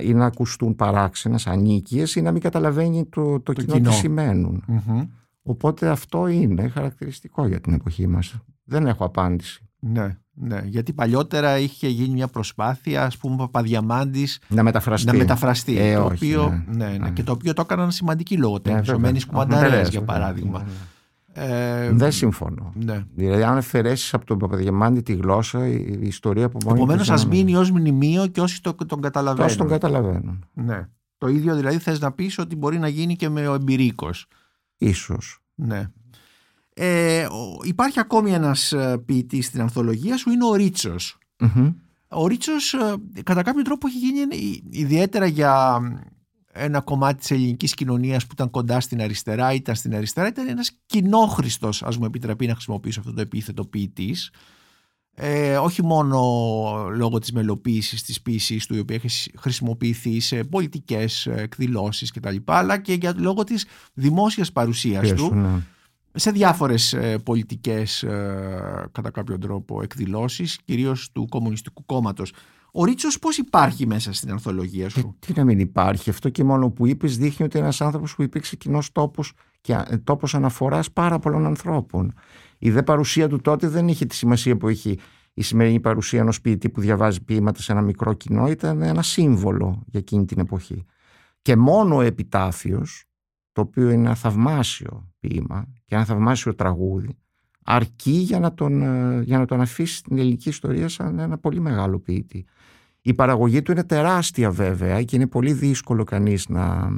ή να ακουστούν παράξενες, ανίκειες ή να μην καταλαβαίνει το, το, κοινό, κοινό. τι σημαίνουν. Οπότε αυτό είναι χαρακτηριστικό για την εποχή μας. Δεν έχω απάντηση. Ναι, ναι. Γιατί παλιότερα είχε γίνει μια προσπάθεια, ας πούμε, ο Παπαδιαμάντης Να μεταφραστεί. να μεταφραστεί. Ε, το όχι, οποίο, ναι. ναι, ναι, Ναι. Και το οποίο το έκαναν σημαντική λογοτέχνη. βέβαια. ο Μένης Ο Κουμανταρές, Κουμανταρές, για βέβαια. παράδειγμα. Ε, Δεν συμφωνώ. ναι. Δηλαδή, αν αφαιρέσεις από τον Παπαδιαμάντη τη γλώσσα, η η ιστορία από μόνη Επομένως, της ας δεν- μείνει ως μνημείο και όσοι το, τον καταλαβαίνουν. Τόσο τον καταλαβαίνουν. Ναι. Το ίδιο δηλαδή θες να πεις ότι μπορεί να γίνει και με ο εμπειρίκος. Ίσως. Ναι. Ε, ο- υπάρχει ακόμη ένας ε, ποιητής στην ανθολογία σου, είναι ο Ρίτσος. Μμμ. Ο Ρίτσος ε, κατά κάποιο τρόπο έχει γίνει ε, ιδιαίτερα για ένα κομμάτι της ελληνικής κοινωνίας που ήταν κοντά στην αριστερά, ήταν στην αριστερά, ήταν ένας κοινόχρηστος, ας μου επιτραπεί να χρησιμοποιήσω αυτό το επίθετο ποιητής. Ε, όχι μόνο λόγω της μελοποίησης της ποιησής του η οποία έχει χρησιμοποιηθεί σε πολιτικές ε, εκδηλώσεις κτλ αλλά και για, λόγω της δημόσιας παρουσίας Πες του του, ναι. Σε διάφορες ε, πολιτικές ε, κατά κάποιο τρόπο εκδηλώσεις κυρίως του Κομμουνιστικού Κόμματος. Ο Ρίτσος πώς υπάρχει μέσα στην ανθολογία Ε, σου. τι να μην υπάρχει. Αυτό και μόνο που είπες δείχνει ότι είναι ένας άνθρωπος που υπήρξε κοινός τόπος και ε, τόπος αναφοράς πάρα πολλών ανθρώπων. Η δε παρουσία του τότε δεν είχε τη σημασία που έχει η σημερινή παρουσία ενός ποιητή που διαβάζει ποίηματα σε ένα μικρό κοινό. Ήταν ένα σύμβολο για εκείνη την εποχή. Και μόνο ο επιτάφιος, το οποίο είναι ένα θαυμάσιο ποίημα και ένα θαυμάσιο τραγούδι, αρκεί για να τον, ε, για να τον αφήσει στην ελληνική ιστορία σαν ένα πολύ μεγάλο ποιητή. Η παραγωγή του είναι τεράστια βέβαια και είναι πολύ δύσκολο κανείς να,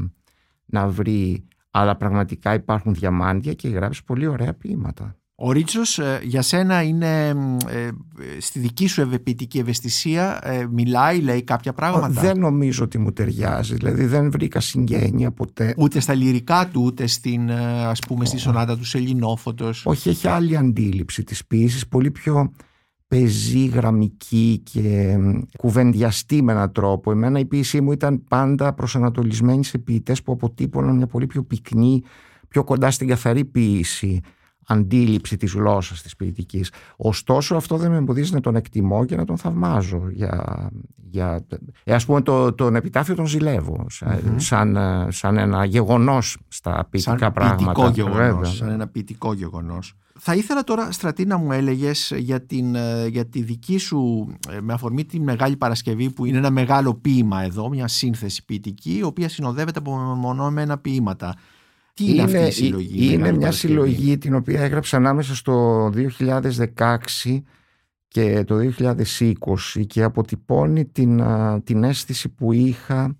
να βρει αλλά πραγματικά υπάρχουν διαμάντια και γράψει πολύ ωραία ποίηματα. Ο Ρίτσος ε, για σένα είναι ε, στη δική σου ευεπιτική ευαισθησία ε, μιλάει, λέει κάποια πράγματα; Δεν νομίζω ότι μου ταιριάζει, δηλαδή δεν βρήκα συγγένεια ποτέ. Ούτε στα λυρικά του, ούτε στην, ε, ας πούμε, στη σονάτα του Σελινόφωτος. Όχι, έχει άλλη αντίληψη της ποίησης, πολύ πιο πεζή, γραμμική και κουβεντιαστή με έναν τρόπο. Εμένα η ποίησή μου ήταν πάντα προσανατολισμένη σε ποιητές που αποτύπωναν μια πολύ πιο πυκνή, πιο κοντά στην καθαρή ποίηση αντίληψη της γλώσσας της ποιητικής. Ωστόσο αυτό δεν με εμποδίζει να τον εκτιμώ και να τον θαυμάζω. Για, για, ε, ας πούμε το, τον επιτάφιο τον ζηλεύω σαν, ε, σαν, ένα γεγονός στα ποιητικά σαν πράγματα. Γεγονός, σαν ένα ποιητικό γεγονός. Θα ήθελα τώρα, Στρατή, να μου έλεγες για, την, ε, για τη δική σου, με αφορμή τη Μεγάλη Παρασκευή που είναι ένα μεγάλο ποίημα εδώ, μια σύνθεση ποιητική, η οποία συνοδεύεται από μονόμενα ποίηματα. Τι είναι, είναι αυτή η συλλογή. Είναι μια συλλογή την οποία έγραψα ανάμεσα στο 2016 και το 2020 και αποτυπώνει την, την αίσθηση που είχα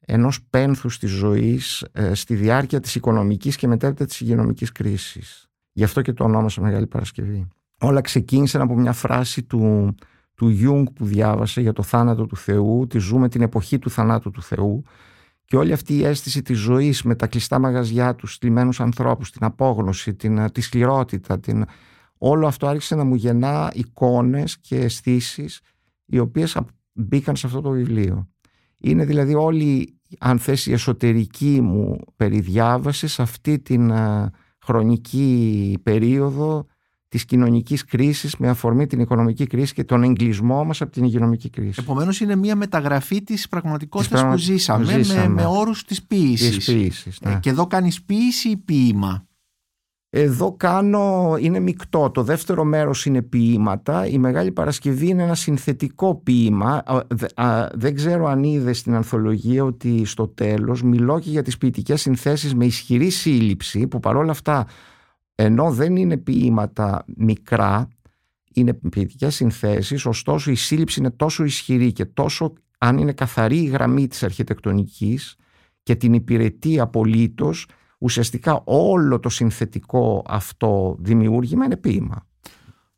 ενός πένθους της ζωής ε, στη διάρκεια της οικονομικής και μετέπειτα της υγειονομικής κρίσης. Γι' αυτό και το ονόμασα Μεγάλη Παρασκευή. Όλα ξεκίνησαν από μια φράση του, του Ιούγκ που διάβασε για το θάνατο του Θεού, ότι ζούμε την εποχή του θανάτου του Θεού και όλη αυτή η αίσθηση της ζωής με τα κλειστά μαγαζιά τους, στλιμμένους ανθρώπους, την απόγνωση, την, τη σκληρότητα, την... όλο αυτό άρχισε να μου γεννά εικόνες και αισθήσεις οι οποίες μπήκαν σε αυτό το βιβλίο. Είναι δηλαδή όλη, αν θέσει, η εσωτερική μου περιδιάβαση σε αυτή την χρονική περίοδο Της κοινωνικής κρίσης με αφορμή την οικονομική κρίση και τον εγκλισμό μας από την υγειονομική κρίση. Επομένως, είναι μια μεταγραφή της πραγματικότητας που ζήσαμε, με, με όρους της ποίησης. Ναι. Και εδώ κάνεις ποίηση ή ποίημα; Εδώ κάνω, είναι μεικτό. Το δεύτερο μέρος είναι ποίηματα. Η Μεγάλη Παρασκευή είναι ένα συνθετικό ποίημα. Δεν ξέρω αν είδες στην ανθολογία ότι στο τέλος μιλώ και για τις ποιητικές συνθέσεις με ισχυρή σύλληψη που παρόλα αυτά ενώ δεν είναι ποίηματα μικρά, είναι ποιητικές συνθέσεις, ωστόσο η σύλληψη είναι τόσο ισχυρή και τόσο αν είναι καθαρή η γραμμή της αρχιτεκτονικής και την υπηρετεί απολύτως, ουσιαστικά όλο το συνθετικό αυτό δημιούργημα είναι ποίημα.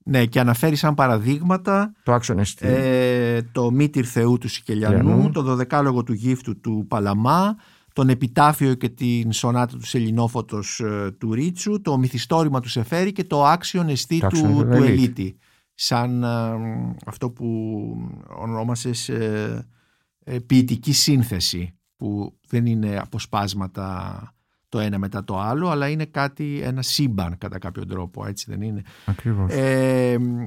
Ναι, και αναφέρεις σαν παραδείγματα το, ε, το Μήτυρ Θεού του Σικελιανού, το δωδεκάλογο του γύφτου του Παλαμά, τον επιτάφιο και την σονάτα του Σελινόφωτος ε, του Ρίτσου, το μυθιστόρημα του Σεφέρη και το άξιον εστί του, του Ελίτη. Σαν ε, αυτό που ονόμασες ε, ε, ποιητική σύνθεση που δεν είναι αποσπάσματα το ένα μετά το άλλο, αλλά είναι κάτι, ένα σύμπαν κατά κάποιο τρόπο, έτσι δεν είναι. Ακριβώς.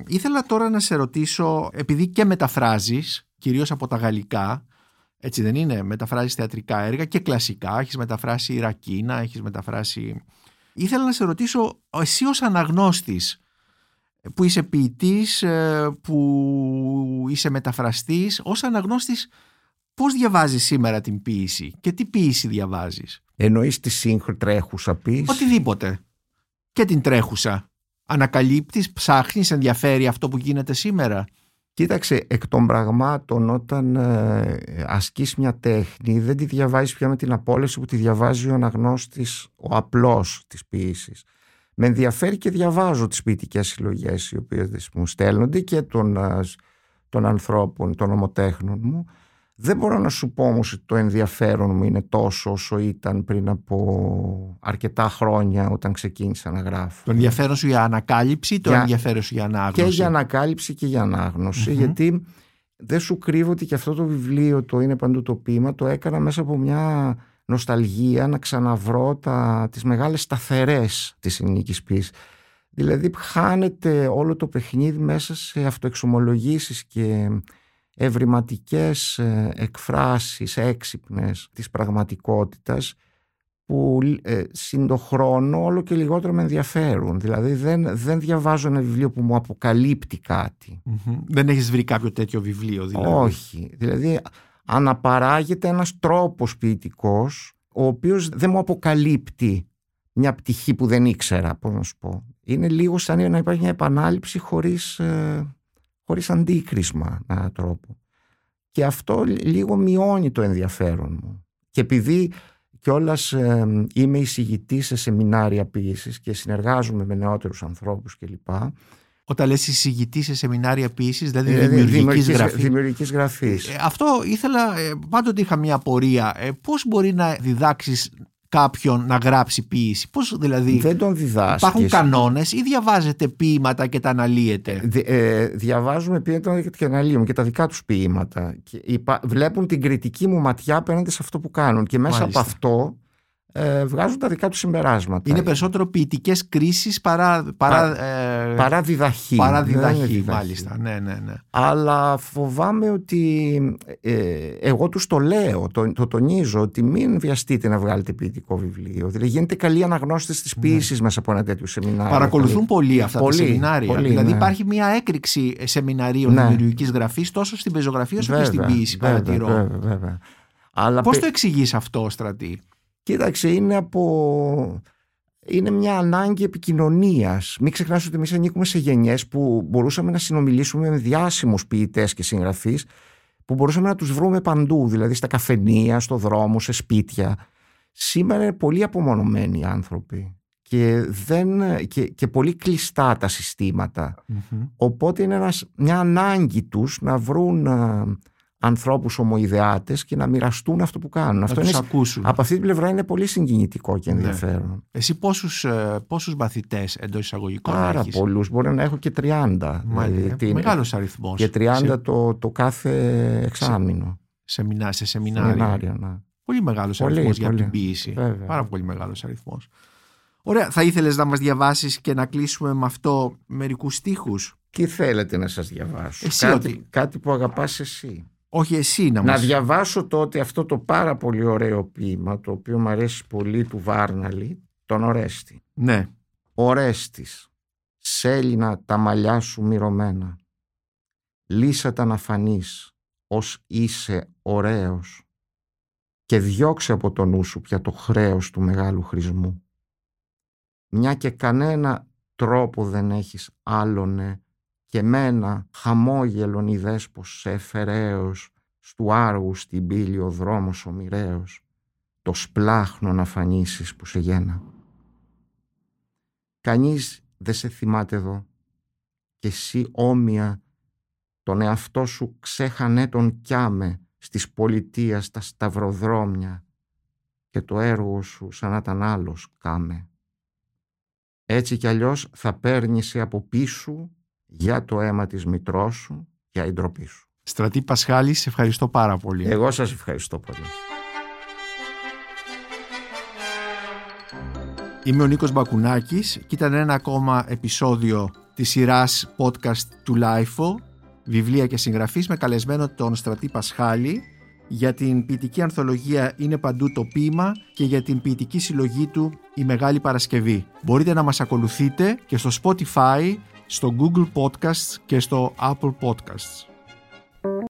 ήθελα τώρα να σε ρωτήσω, επειδή και μεταφράζεις, κυρίως από τα γαλλικά, έτσι δεν είναι, μεταφράζεις θεατρικά έργα και κλασικά, έχεις μεταφράσει Ιρακίνα, έχεις μεταφράσει... Ήθελα να σε ρωτήσω, εσύ ως αναγνώστης, που είσαι ποιητής, ε, που είσαι μεταφραστής, ως αναγνώστης πώς διαβάζεις σήμερα την ποίηση και τι ποίηση διαβάζεις; Εννοείς τη σύγχρονη τρέχουσα ποίηση. Οτιδήποτε. Και την τρέχουσα. Ανακαλύπτεις, ψάχνεις, ενδιαφέρει αυτό που γίνεται σήμερα; Κοίταξε, εκ των πραγμάτων όταν ε, ασκείς μια τέχνη δεν τη διαβάζεις πια με την απόλυση που τη διαβάζει ο αναγνώστης, ο απλός της ποίησης. Με ενδιαφέρει και διαβάζω τις ποιητικές συλλογές οι οποίες μου στέλνονται και των, ε, των ανθρώπων, των ομοτέχνων μου δεν μπορώ να σου πω όμως ότι το ενδιαφέρον μου είναι τόσο όσο ήταν πριν από αρκετά χρόνια όταν ξεκίνησα να γράφω. Το ενδιαφέρον σου για ανακάλυψη, το ενδιαφέρον σου για ανάγνωση; Και για ανακάλυψη και για αναγνωση γιατί δεν σου κρύβω ότι και αυτό το βιβλίο το είναι παντού το ποίημα το έκανα μέσα από μια νοσταλγία να ξαναβρω τα, τις μεγάλες σταθερές της ελληνικής ποιήσης. Δηλαδή χάνεται όλο το παιχνίδι μέσα σε αυτοεξομολογήσεις και ευρηματικές ε, εκφράσεις έξυπνες της πραγματικότητας που ε, χρόνο όλο και λιγότερο με ενδιαφέρουν. Δηλαδή δεν, δεν διαβάζω ένα βιβλίο που μου αποκαλύπτει Δεν έχεις βρει κάποιο τέτοιο βιβλίο δηλαδή; Όχι. Δηλαδή αναπαράγεται ένας τρόπος ποιητικός ο οποίος δεν μου αποκαλύπτει μια πτυχή που δεν ήξερα, πώς να σου πω. Είναι λίγο σαν να υπάρχει μια επανάληψη χωρίς, ε, χωρίς αντίκρισμα με έναν τρόπο. Και αυτό λίγο μειώνει το ενδιαφέρον μου. Και επειδή κιόλας ε, είμαι εισηγητής σε σεμινάρια ποιήσης και συνεργάζομαι με νεότερους ανθρώπους κλπ. Όταν λες εισηγητής σε σεμινάρια ποιήσης, δηλαδή ε, δημιουργικής γραφής. Δημιουργικής γραφής. Ε, αυτό ήθελα, ε, πάντοτε είχα μια απορία. Ε, πώς μπορεί να διδάξεις κάποιον να γράψει ποίηση. Πώς δηλαδή Δεν τον διδάσκεις. υπάρχουν κανόνες ή διαβάζετε ποίηματα και τα αναλύετε; Δι- ε, διαβάζουμε ποίηματα και αναλύουμε και τα δικά τους ποίηματα. Και υπα- βλέπουν την κριτική μου ματιά απέναντι σε αυτό που κάνουν. Και μέσα Μάλιστα. από αυτό ε, βγάζουν τα δικά τους συμπεράσματα. Είναι περισσότερο ποιητικές κρίσεις παρά, παρά, ε, Παρά διδαχή. παρά Δεν είναι διδαχή. διδαχή. Μάλιστα. Ναι, ναι, ναι. Αλλά φοβάμαι ότι ε, εγώ τους το λέω, το, το τονίζω ότι μην βιαστείτε να βγάλετε ποιητικό βιβλίο. Δηλαδή γίνετε καλοί αναγνώστες της ποίησης μέσα από ένα τέτοιο σεμινάριο. Ναι. Παρακολουθούν πολύ αυτά Πολύ, τα σεμινάρια. πολύ, δηλαδή ναι. υπάρχει μια έκρηξη σεμιναρίων Ναι. δημιουργικής γραφής τόσο στην πεζογραφία όσο και στην Βέβαια, ποιήση. βέβαια, Παρατηρώ. βέβαια, βέβαια. Αλλά Πώς πε- το εξηγείς αυτό, Στρατή; Κοίταξε, είναι από... Είναι μια ανάγκη επικοινωνίας. Μην ξεχνάς ότι εμείς ανήκουμε σε γενιές που μπορούσαμε να συνομιλήσουμε με διάσημους ποιητές και συγγραφείς που μπορούσαμε να τους βρούμε παντού, δηλαδή στα καφενεία, στο δρόμο, σε σπίτια. Σήμερα είναι πολύ απομονωμένοι οι άνθρωποι και, δεν, και, και πολύ κλειστά τα συστήματα. Οπότε είναι ένας, μια ανάγκη τους να βρουν α, ανθρώπους ομοειδεάτες και να μοιραστούν αυτό που κάνουν. Να αυτό τους είναι, ακούσουν. από αυτή την πλευρά είναι πολύ συγκινητικό και Ναι. ενδιαφέρον. Εσύ πόσους, ε, πόσους μαθητές εντός εισαγωγικών Πάρα έχεις; πολλούς. Μπορεί να έχω και 30. Μάλιστα. δηλαδή, την- Μεγάλος αριθμός. Και 30 Σε, το, το κάθε εξάμηνο. σεμινά, σε σεμινάρια. Σεμινάρια, ναι. Πολύ μεγάλος Πολύ, αριθμός για πολύ. την ποιήση. Βέβαια. Πάρα πολύ μεγάλος αριθμός. Ωραία. Θα ήθελες να μας διαβάσεις και να κλείσουμε με αυτό μερικούς στίχους; Τι θέλετε να σας διαβάσω; Εσύ κάτι, ότι- κάτι που αγαπάς εσύ. Όχι εσύ να Να μας... διαβάσω τότε αυτό το πάρα πολύ ωραίο ποίημα, το οποίο μου αρέσει πολύ του Βάρναλη, τον Ορέστη. Ναι. Ορέστης, σέλινα τα μαλλιά σου μυρωμένα. Λύσατα να φανείς ως είσαι ωραίος και διώξε από το νου σου πια το χρέος του μεγάλου χρησμού. Μια και κανένα τρόπο δεν έχεις άλλονε και μένα χαμόγελον είδες πως σε εφεραίος στου άργου στην πύλη ο δρόμος ο μοιραίος το σπλάχνο να φανίσεις που σε γένα. Κανείς δεν σε θυμάται εδώ και εσύ όμοια τον εαυτό σου ξέχανε τον κιάμε στις πολιτείας τα σταυροδρόμια και το έργο σου σαν να ήταν άλλος κάμε. Έτσι κι αλλιώς θα παίρνεις από πίσω για το αίμα της μητρός σου, για η ντροπή σου. Στρατή Πασχάλη, σε ευχαριστώ πάρα πολύ. Εγώ σας ευχαριστώ πολύ. Είμαι ο Νίκος Μπακουνάκης και ήταν ένα ακόμα επεισόδιο της σειράς podcast του LIFO, βιβλία και συγγραφής με καλεσμένο τον Στρατή Πασχάλη για την ποιητική ανθολογία «Είναι παντού το ποίημα» και για την ποιητική συλλογή του «Η Μεγάλη Παρασκευή». Μπορείτε να μας ακολουθείτε και στο Spotify, στο Google Podcasts και στο Apple Podcasts.